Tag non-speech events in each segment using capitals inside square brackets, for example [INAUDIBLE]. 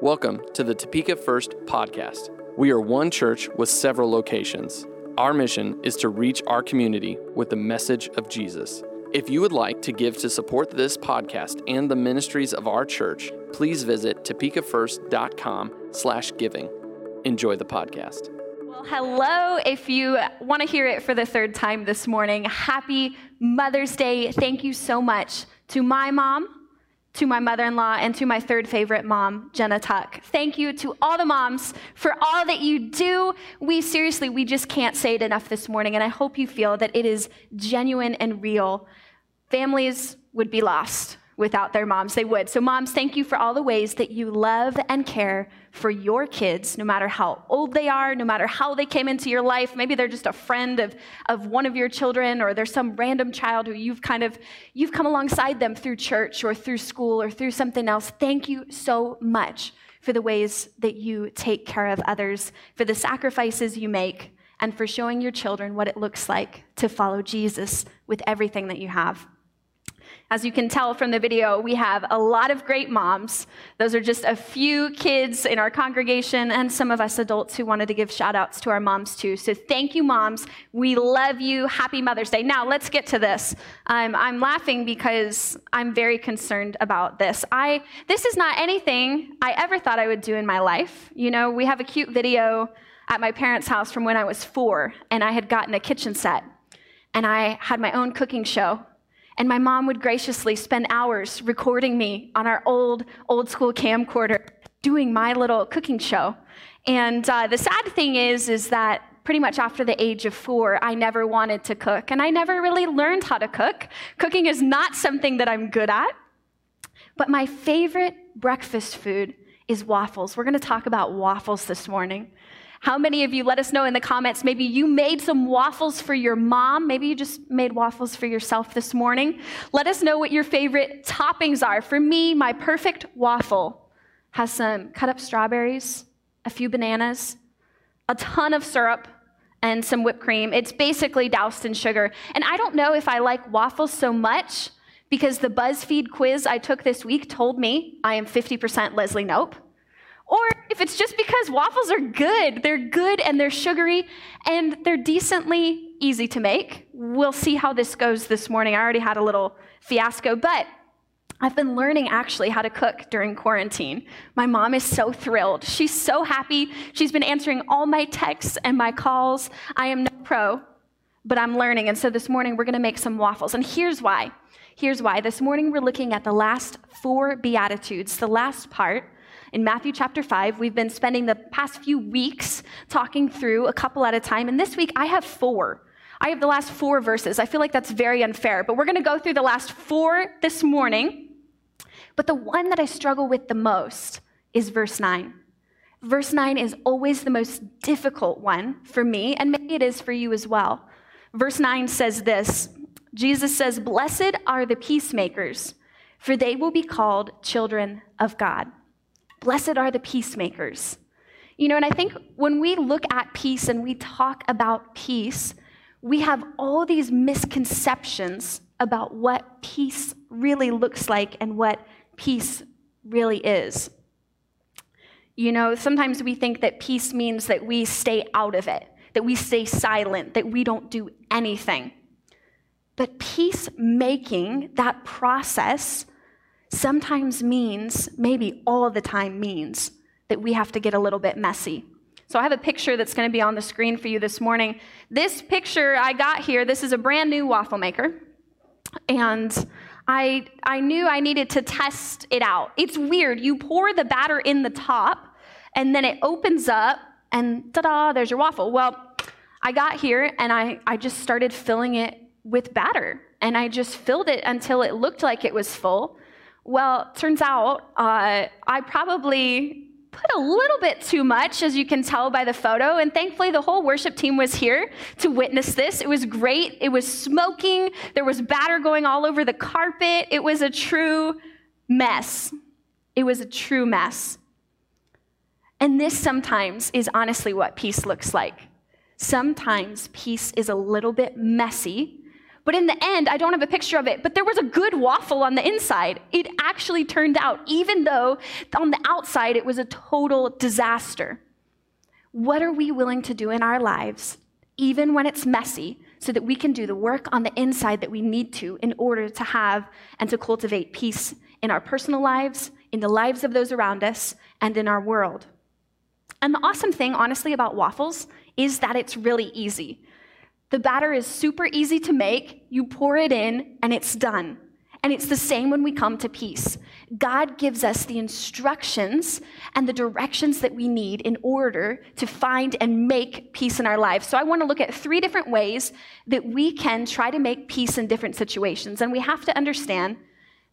Welcome to the Topeka First podcast. We are one church with several locations. Our mission is to reach our community with the message of Jesus. If you would like to give to support this podcast and the ministries of our church, please visit topekafirst.com slash giving. Enjoy the podcast. Well, hello. If you want to hear it for the third time this morning, happy Mother's Day. Thank you so much to my mom, to my mother in law, and to my third favorite mom, Jenna Tuck. Thank you to all the moms for all that you do. We seriously, we just can't say it enough this morning, and I hope you feel that it is genuine and real. Families would be lost without their moms. They would. So, moms, thank you for all the ways that you love and care for your kids, no matter how old they are, no matter how they came into your life. Maybe they're just a friend of, of one of your children, or there's some random child who you've kind of you've come alongside them through church or through school or through something else. Thank you so much for the ways that you take care of others, for the sacrifices you make, and for showing your children what it looks like to follow Jesus with everything that you have. As you can tell from the video, we have a lot of great moms. Those are just a few kids in our congregation and some of us adults who wanted to give shout outs to our moms too. So thank you, moms. We love you. Happy Mother's Day. Now let's get to this. Um, I'm laughing because I'm very concerned about this. I, this is not anything I ever thought I would do in my life. You know, we have a cute video at my parents' house from when I was four, and I had gotten a kitchen set. And I had my own cooking show and my mom would graciously spend hours recording me on our old, old school camcorder doing my little cooking show. And uh, the sad thing is, is that pretty much after the age of four, I never wanted to cook, and I never really learned how to cook. Cooking is not something that I'm good at. But my favorite breakfast food is waffles. We're going to talk about waffles this morning. How many of you let us know in the comments? Maybe you made some waffles for your mom. Maybe you just made waffles for yourself this morning. Let us know what your favorite toppings are. For me, my perfect waffle has some cut up strawberries, a few bananas, a ton of syrup, and some whipped cream. It's basically doused in sugar. And I don't know if I like waffles so much because the BuzzFeed quiz I took this week told me I am 50% Leslie Knope or if it's just because waffles are good. They're good and they're sugary and they're decently easy to make. We'll see how this goes this morning. I already had a little fiasco, but I've been learning actually how to cook during quarantine. My mom is so thrilled. She's so happy. She's been answering all my texts and my calls. I am no pro, but I'm learning. And so this morning we're going to make some waffles. And here's why. Here's why. This morning we're looking at the last four Beatitudes, the last part in Matthew chapter 5. We've been spending the past few weeks talking through a couple at a time, and this week I have four. I have the last four verses. I feel like that's very unfair, but we're going to go through the last four this morning. But the one that I struggle with the most is verse 9. Verse 9 is always the most difficult one for me, and maybe it is for you as well. Verse 9 says this Jesus says, Blessed are the peacemakers, for they will be called children of God. Blessed are the peacemakers. You know, and I think when we look at peace and we talk about peace, we have all these misconceptions about what peace really looks like and what peace really is. You know, sometimes we think that peace means that we stay out of it, that we stay silent, that we don't do anything. But peacemaking, that process, sometimes means, maybe all the time means, that we have to get a little bit messy. So I have a picture that's going to be on the screen for you this morning. This picture I got here, this is a brand new waffle maker. And I, I knew I needed to test it out. It's weird. You pour the batter in the top, and then it opens up, and ta da, there's your waffle. Well, I got here and I, I just started filling it with batter. And I just filled it until it looked like it was full. Well, turns out uh, I probably put a little bit too much, as you can tell by the photo. And thankfully, the whole worship team was here to witness this. It was great. It was smoking, there was batter going all over the carpet. It was a true mess. It was a true mess. And this sometimes is honestly what peace looks like. Sometimes peace is a little bit messy But in the end, I don't have a picture of it, but there was a good waffle on the inside. It actually turned out, even though on the outside it was a total disaster. What are we willing to do in our lives, even when it's messy, so that we can do the work on the inside that we need to in order to have and to cultivate peace in our personal lives, in the lives of those around us, and in our world? And the awesome thing, honestly, about waffles is that it's really easy. The batter is super easy to make. You pour it in, and it's done. And it's the same when we come to peace. God gives us the instructions and the directions that we need in order to find and make peace in our lives. So I want to look at three different ways that we can try to make peace in different situations. And we have to understand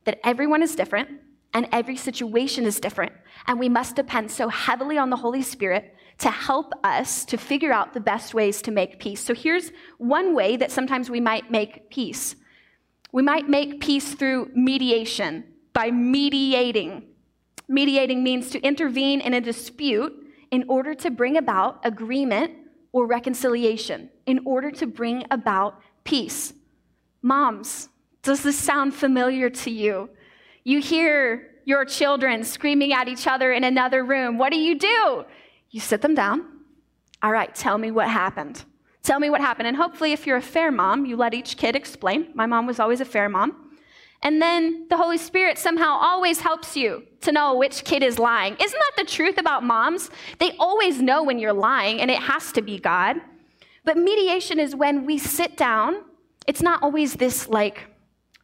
that everyone is different and every situation is different. And we must depend so heavily on the Holy Spirit to help us to figure out the best ways to make peace. So here's one way that sometimes we might make peace. We might make peace through mediation, by mediating. Mediating means to intervene in a dispute in order to bring about agreement or reconciliation, in order to bring about peace. Moms, does this sound familiar to you? You hear your children screaming at each other in another room. What do you do? You sit them down. All right, tell me what happened. Tell me what happened. And hopefully, if you're a fair mom, you let each kid explain. My mom was always a fair mom. And then the Holy Spirit somehow always helps you to know which kid is lying. Isn't that the truth about moms? They always know when you're lying, and it has to be God. But mediation is when we sit down. It's not always this like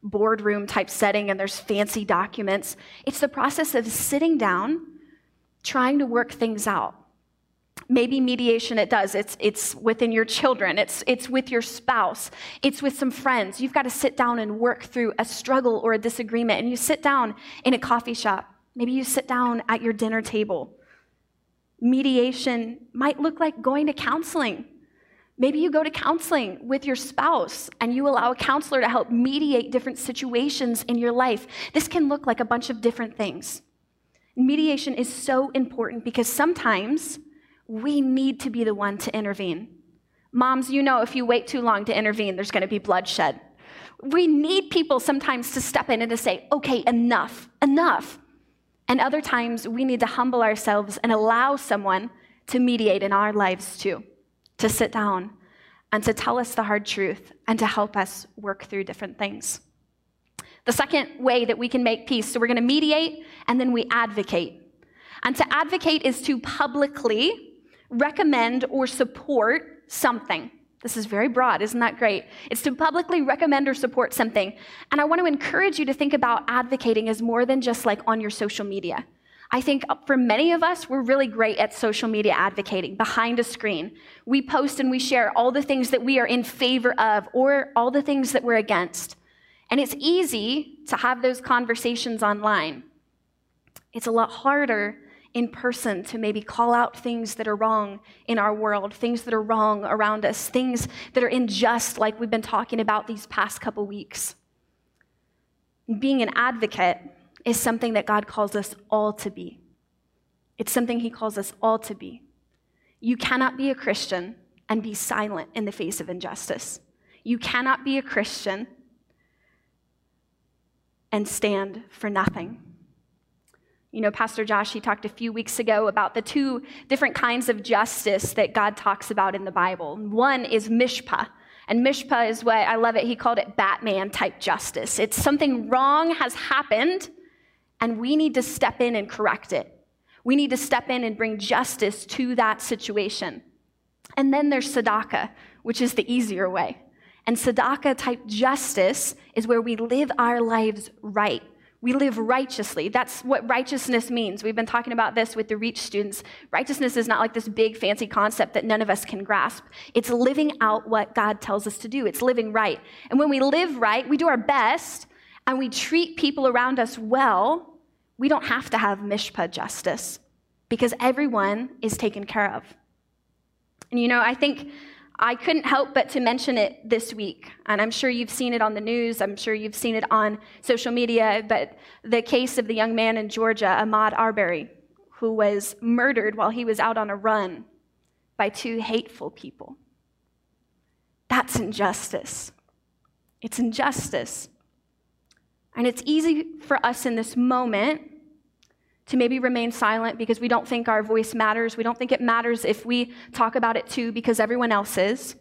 boardroom type setting and there's fancy documents. It's the process of sitting down, trying to work things out maybe mediation it does. It's it's within your children. It's it's with your spouse. It's with some friends. You've got to sit down and work through a struggle or a disagreement and you sit down in a coffee shop. Maybe you sit down at your dinner table. Mediation might look like going to counseling. Maybe you go to counseling with your spouse and you allow a counselor to help mediate different situations in your life. This can look like a bunch of different things. Mediation is so important because sometimes we need to be the one to intervene. Moms, you know if you wait too long to intervene, there's going to be bloodshed. We need people sometimes to step in and to say, okay, enough, enough. And other times we need to humble ourselves and allow someone to mediate in our lives too, to sit down and to tell us the hard truth and to help us work through different things. The second way that we can make peace, so we're going to mediate and then we advocate. And to advocate is to publicly recommend or support something. This is very broad, isn't that great? It's to publicly recommend or support something. And I want to encourage you to think about advocating as more than just like on your social media. I think uh, for many of us, we're really great at social media advocating behind a screen. We post and we share all the things that we are in favor of or all the things that we're against. And it's easy to have those conversations online. It's a lot harder in person to maybe call out things that are wrong in our world, things that are wrong around us, things that are unjust, like we've been talking about these past couple weeks. Being an advocate is something that God calls us all to be. It's something He calls us all to be. You cannot be a Christian and be silent in the face of injustice. You cannot be a Christian and stand for nothing. You know, Pastor Josh, he talked a few weeks ago about the two different kinds of justice that God talks about in the Bible. One is mishpah. And mishpah is what I love it. He called it Batman type justice. It's something wrong has happened, and we need to step in and correct it. We need to step in and bring justice to that situation. And then there's sadaka, which is the easier way. And sadaka type justice is where we live our lives right. We live righteously. That's what righteousness means. We've been talking about this with the Reach students. Righteousness is not like this big fancy concept that none of us can grasp. It's living out what God tells us to do, it's living right. And when we live right, we do our best and we treat people around us well, we don't have to have mishpah justice because everyone is taken care of. And you know, I think I couldn't help but to mention it this week. And I'm sure you've seen it on the news, I'm sure you've seen it on social media, but the case of the young man in Georgia, Ahmaud Arbery, who was murdered while he was out on a run by two hateful people. That's injustice. it's injustice. And it's easy for us in this moment to maybe remain silent because we don't think our voice matters. We don't think it matters if we talk about it too because everyone else is.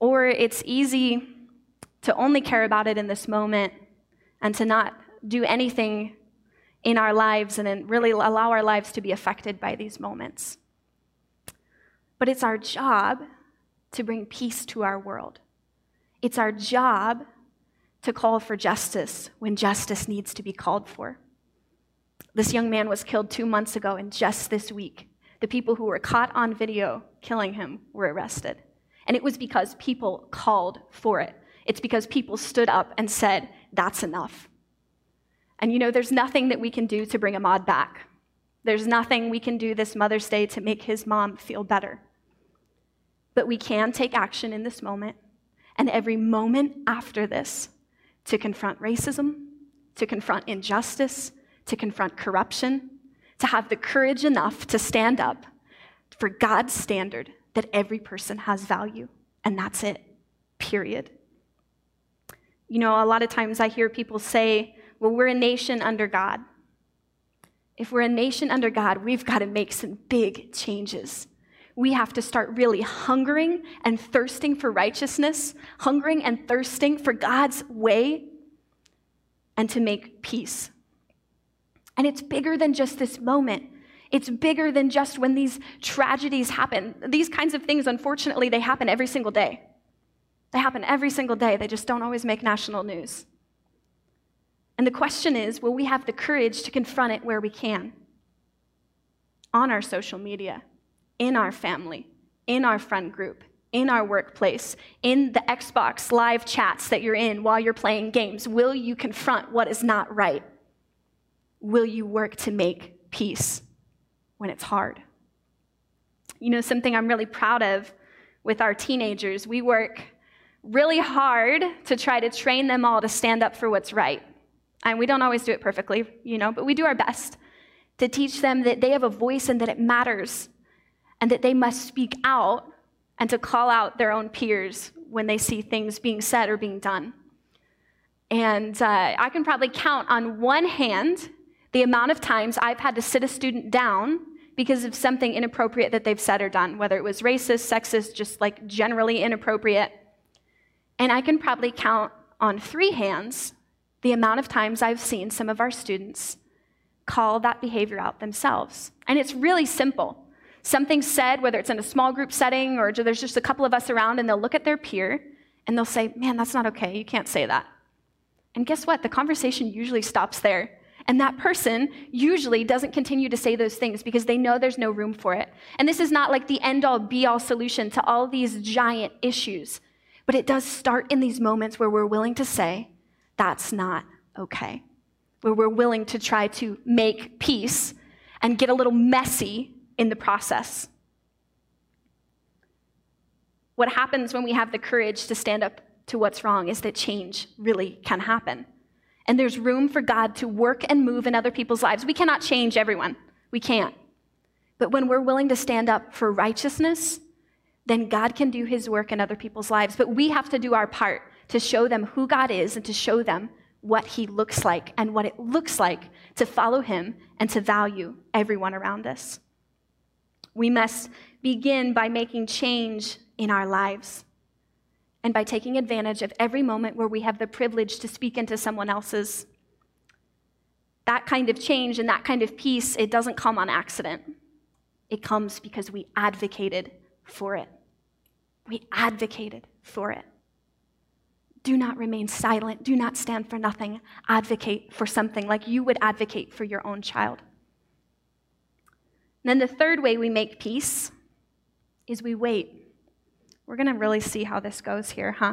Or it's easy to only care about it in this moment and to not do anything in our lives and really allow our lives to be affected by these moments. But it's our job to bring peace to our world. It's our job to call for justice when justice needs to be called for. This young man was killed two months ago, and just this week, the people who were caught on video killing him were arrested. And it was because people called for it. It's because people stood up and said, That's enough. And you know, there's nothing that we can do to bring Ahmaud back. There's nothing we can do this Mother's Day to make his mom feel better. But we can take action in this moment and every moment after this to confront racism, to confront injustice, to confront corruption, to have the courage enough to stand up for God's standard that every person has value, and that's it, period. You know, a lot of times I hear people say, well, we're a nation under God. If we're a nation under God, we've got to make some big changes. We have to start really hungering and thirsting for righteousness, hungering and thirsting for God's way, and to make peace. And it's bigger than just this moment. It's bigger than just when these tragedies happen. These kinds of things, unfortunately, they happen every single day. They happen every single day. They just don't always make national news. And the question is will we have the courage to confront it where we can? On our social media, in our family, in our friend group, in our workplace, in the Xbox live chats that you're in while you're playing games? Will you confront what is not right? Will you work to make peace when it's hard? You know, something I'm really proud of with our teenagers, we work really hard to try to train them all to stand up for what's right. And we don't always do it perfectly, you know, but we do our best to teach them that they have a voice and that it matters and that they must speak out and to call out their own peers when they see things being said or being done. And uh, I can probably count on one hand the amount of times I've had to sit a student down because of something inappropriate that they've said or done, whether it was racist, sexist, just like generally inappropriate. And I can probably count on three hands the amount of times I've seen some of our students call that behavior out themselves. And it's really simple. Something said, whether it's in a small group setting or there's just a couple of us around, and they'll look at their peer and they'll say, Man, that's not okay. You can't say that. And guess what? The conversation usually stops there. And that person usually doesn't continue to say those things because they know there's no room for it. And this is not like the end all be all solution to all these giant issues, but it does start in these moments where we're willing to say, that's not okay. Where we're willing to try to make peace and get a little messy in the process. What happens when we have the courage to stand up to what's wrong is that change really can happen and there's room for God to work and move in other people's lives. We cannot change everyone. We can't. But when we're willing to stand up for righteousness, then God can do his work in other people's lives. But we have to do our part to show them who God is and to show them what he looks like and what it looks like to follow him and to value everyone around us. We must begin by making change in our lives and by taking advantage of every moment where we have the privilege to speak into someone else's. That kind of change and that kind of peace, it doesn't come on accident. It comes because we advocated for it. We advocated for it. Do not remain silent. Do not stand for nothing. Advocate for something like you would advocate for your own child. And then the third way we make peace is we wait. We're going to really see how this goes here, huh?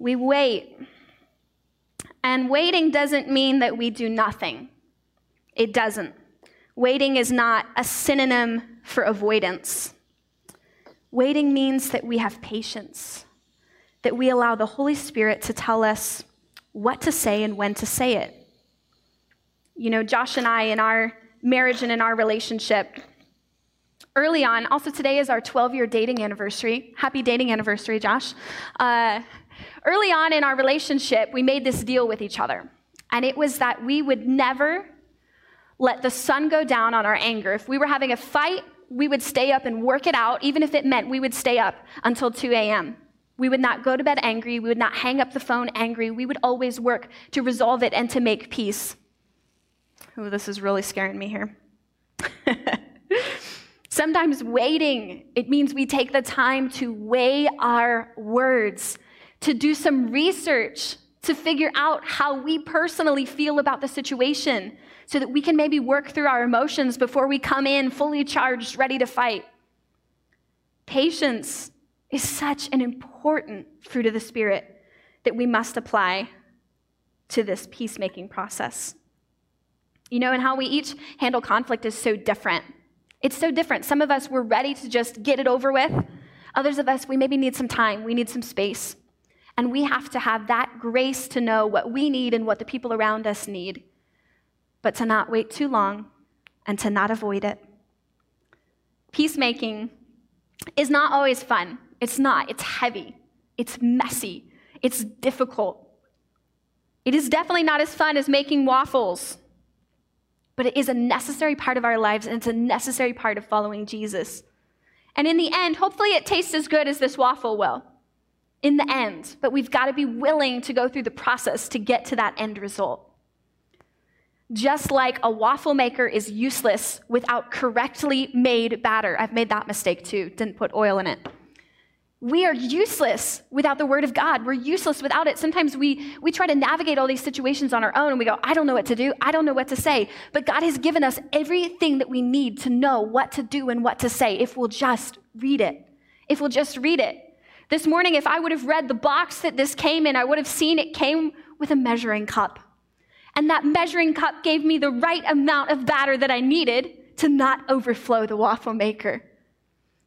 We wait. And waiting doesn't mean that we do nothing. It doesn't. Waiting is not a synonym for avoidance. Waiting means that we have patience, that we allow the Holy Spirit to tell us what to say and when to say it. You know, Josh and I, in our marriage and in our relationship, early on, also today is our 12 year dating anniversary. Happy dating anniversary, Josh. Uh, early on in our relationship, we made this deal with each other. And it was that we would never let the sun go down on our anger. If we were having a fight, we would stay up and work it out, even if it meant we would stay up until 2 a.m. We would not go to bed angry. We would not hang up the phone angry. We would always work to resolve it and to make peace. Oh, this is really scaring me here. [LAUGHS] Sometimes waiting, it means we take the time to weigh our words, to do some research, to figure out how we personally feel about the situation, so that we can maybe work through our emotions before we come in fully charged, ready to fight. Patience is such an important fruit of the Spirit that we must apply to this peacemaking process. You know, and how we each handle conflict is so different. It's so different. Some of us, we're ready to just get it over with. Others of us, we maybe need some time, we need some space. And we have to have that grace to know what we need and what the people around us need, but to not wait too long and to not avoid it. Peacemaking is not always fun. It's not. It's heavy. It's messy. It's difficult. It is definitely not as fun as making waffles but it is a necessary part of our lives and it's a necessary part of following Jesus. And in the end, hopefully it tastes as good as this waffle will. In the end, but we've got to be willing to go through the process to get to that end result. Just like a waffle maker is useless without correctly made batter. I've made that mistake too, didn't put oil in it. We are useless without the word of God. We're useless without it. Sometimes we, we try to navigate all these situations on our own and we go, I don't know what to do. I don't know what to say. But God has given us everything that we need to know what to do and what to say if we'll just read it. If we'll just read it. This morning, if I would have read the box that this came in, I would have seen it came with a measuring cup. And that measuring cup gave me the right amount of batter that I needed to not overflow the waffle maker.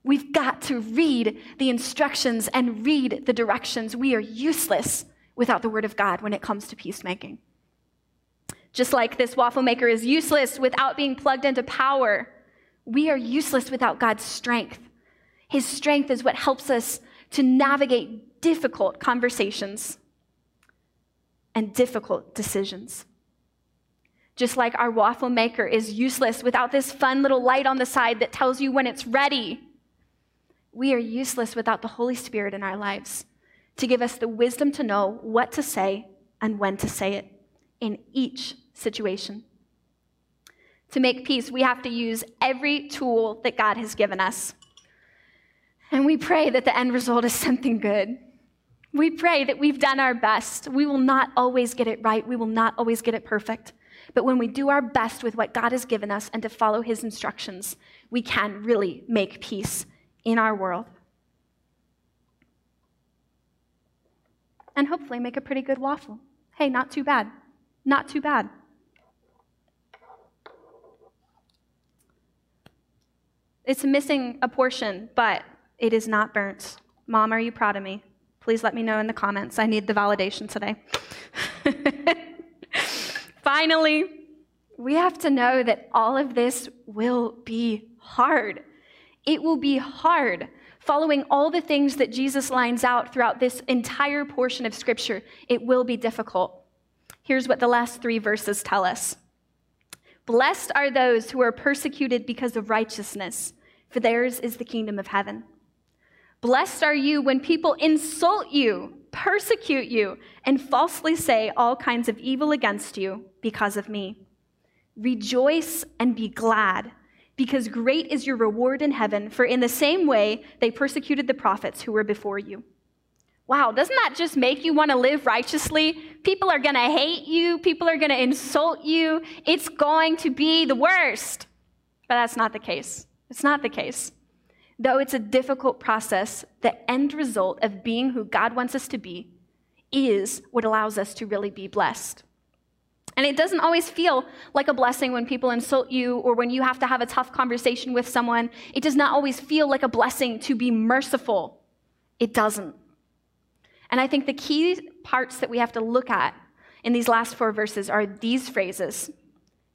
We've got to read the instructions and read the directions. We are useless without the Word of God when it comes to peacemaking. Just like this waffle maker is useless without being plugged into power, we are useless without God's strength. His strength is what helps us to navigate difficult conversations and difficult decisions. Just like our waffle maker is useless without this fun little light on the side that tells you when it's ready we are useless without the Holy Spirit in our lives to give us the wisdom to know what to say and when to say it in each situation. To make peace, we have to use every tool that God has given us. And we pray that the end result is something good. We pray that we've done our best. We will not always get it right, we will not always get it perfect. But when we do our best with what God has given us and to follow His instructions, we can really make peace in our world. And hopefully make a pretty good waffle. Hey, not too bad. Not too bad. It's missing a portion, but it is not burnt. Mom, are you proud of me? Please let me know in the comments. I need the validation today. [LAUGHS] Finally, we have to know that all of this will be hard. It will be hard following all the things that Jesus lines out throughout this entire portion of Scripture. It will be difficult. Here's what the last three verses tell us Blessed are those who are persecuted because of righteousness, for theirs is the kingdom of heaven. Blessed are you when people insult you, persecute you, and falsely say all kinds of evil against you because of me. Rejoice and be glad because great is your reward in heaven, for in the same way they persecuted the prophets who were before you. Wow, doesn't that just make you want to live righteously? People are going to hate you, people are going to insult you. It's going to be the worst. But that's not the case. It's not the case. Though it's a difficult process, the end result of being who God wants us to be is what allows us to really be blessed. And it doesn't always feel like a blessing when people insult you or when you have to have a tough conversation with someone. It does not always feel like a blessing to be merciful. It doesn't. And I think the key parts that we have to look at in these last four verses are these phrases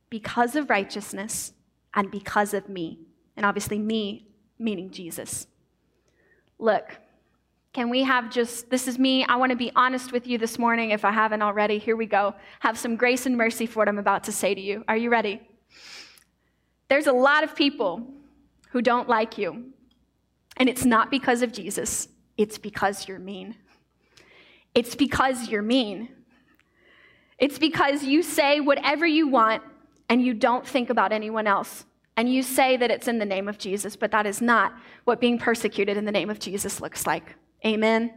because of righteousness and because of me. and obviously me, meaning Jesus. Look, can we have just, this is me, I want to be honest with you this morning if I haven't already. Here we go. Have some grace and mercy for what I'm about to say to you. Are you ready? There's a lot of people who don't like you, and it's not because of Jesus, it's because you're mean. It's because you're mean. It's because you say whatever you want and you don't think about anyone else. And you say that it's in the name of Jesus, but that is not what being persecuted in the name of Jesus looks like. Amen.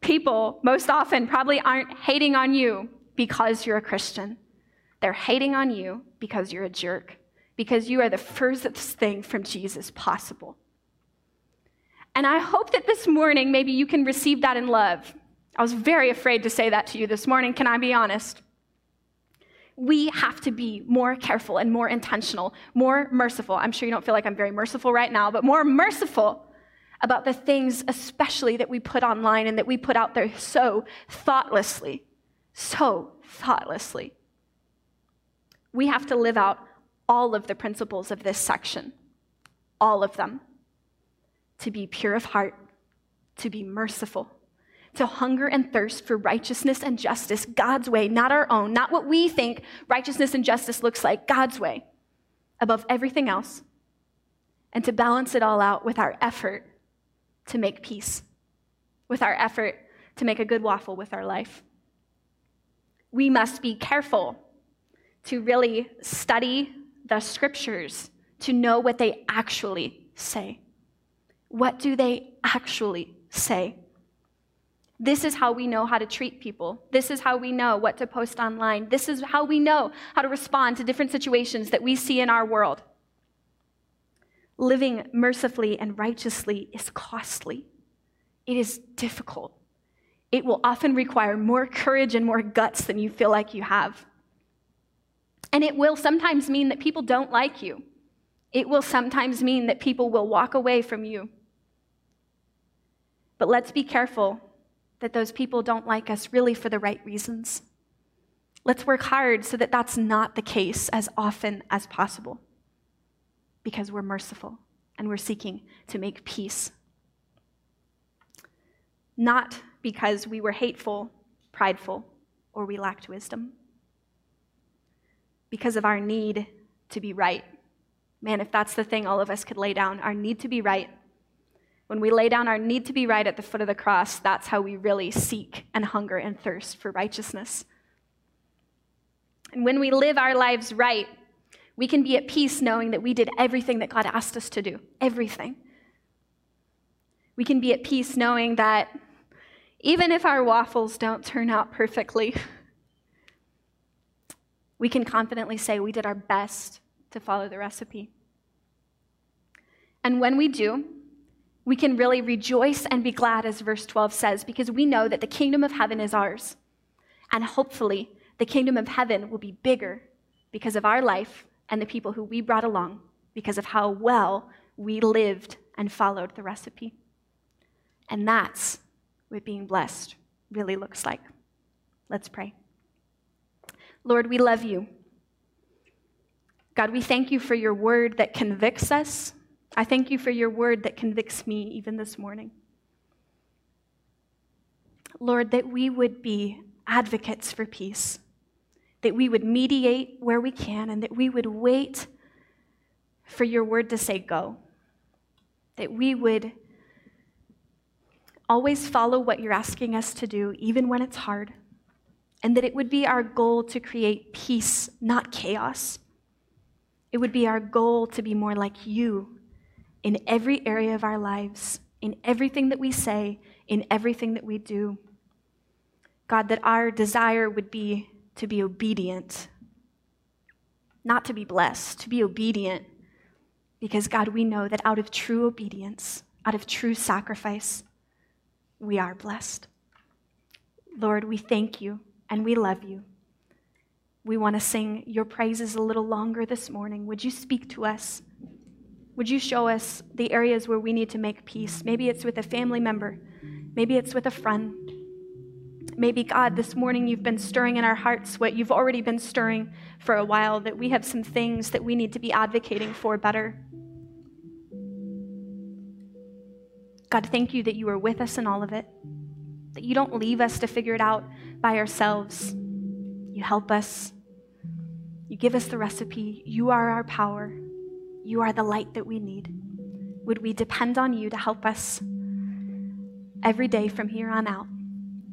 People most often probably aren't hating on you because you're a Christian. They're hating on you because you're a jerk, because you are the furthest thing from Jesus possible. And I hope that this morning, maybe you can receive that in love. I was very afraid to say that to you this morning. Can I be honest? We have to be more careful and more intentional, more merciful. I'm sure you don't feel like I'm very merciful right now, but more merciful about the things, especially that we put online and that we put out there so thoughtlessly. So thoughtlessly. We have to live out all of the principles of this section, all of them. To be pure of heart, to be merciful, to hunger and thirst for righteousness and justice, God's way, not our own, not what we think righteousness and justice looks like, God's way, above everything else, and to balance it all out with our effort to make peace, with our effort to make a good waffle with our life. We must be careful to really study the scriptures to know what they actually say. What do they actually say? This is how we know how to treat people. This is how we know what to post online. This is how we know how to respond to different situations that we see in our world. Living mercifully and righteously is costly, it is difficult. It will often require more courage and more guts than you feel like you have. And it will sometimes mean that people don't like you. It will sometimes mean that people will walk away from you. But let's be careful that those people don't like us really for the right reasons. Let's work hard so that that's not the case as often as possible because we're merciful and we're seeking to make peace. Not because we were hateful, prideful, or we lacked wisdom. Because of our need to be right. Man, if that's the thing all of us could lay down, our need to be right. When we lay down our need to be right at the foot of the cross, that's how we really seek and hunger and thirst for righteousness. And when we live our lives right, we can be at peace knowing that we did everything that God asked us to do. Everything. We can be at peace knowing that even if our waffles don't turn out perfectly, [LAUGHS] we can confidently say we did our best to follow the recipe. And when we do, we can really rejoice and be glad, as verse 12 says, because we know that the kingdom of heaven is ours. And hopefully, the kingdom of heaven will be bigger because of our life and the people who we brought along because of how well we lived and followed the recipe. And that's what being blessed really looks like. Let's pray. Lord, we love you. God, we thank you for your word that convicts us. I thank you for your word that convicts me even this morning. Lord, that we would be advocates for peace that we would mediate where we can, and that we would wait for your word to say go. That we would always follow what you're asking us to do, even when it's hard. And that it would be our goal to create peace, not chaos. It would be our goal to be more like you in every area of our lives, in everything that we say, in everything that we do. God, that our desire would be to be obedient, not to be blessed, to be obedient. Because, God, we know that out of true obedience, out of true sacrifice, we are blessed. Lord, we thank you and we love you. We want to sing your praises a little longer this morning. Would you speak to us? Would you show us the areas where we need to make peace? Maybe it's with a family member, maybe it's with a friend, Maybe, God, this morning you've been stirring in our hearts what you've already been stirring for a while, that we have some things that we need to be advocating for better. God, thank you that you are with us in all of it, that you don't leave us to figure it out by ourselves. You help us, you give us the recipe. You are our power, you are the light that we need. Would we depend on you to help us every day from here on out?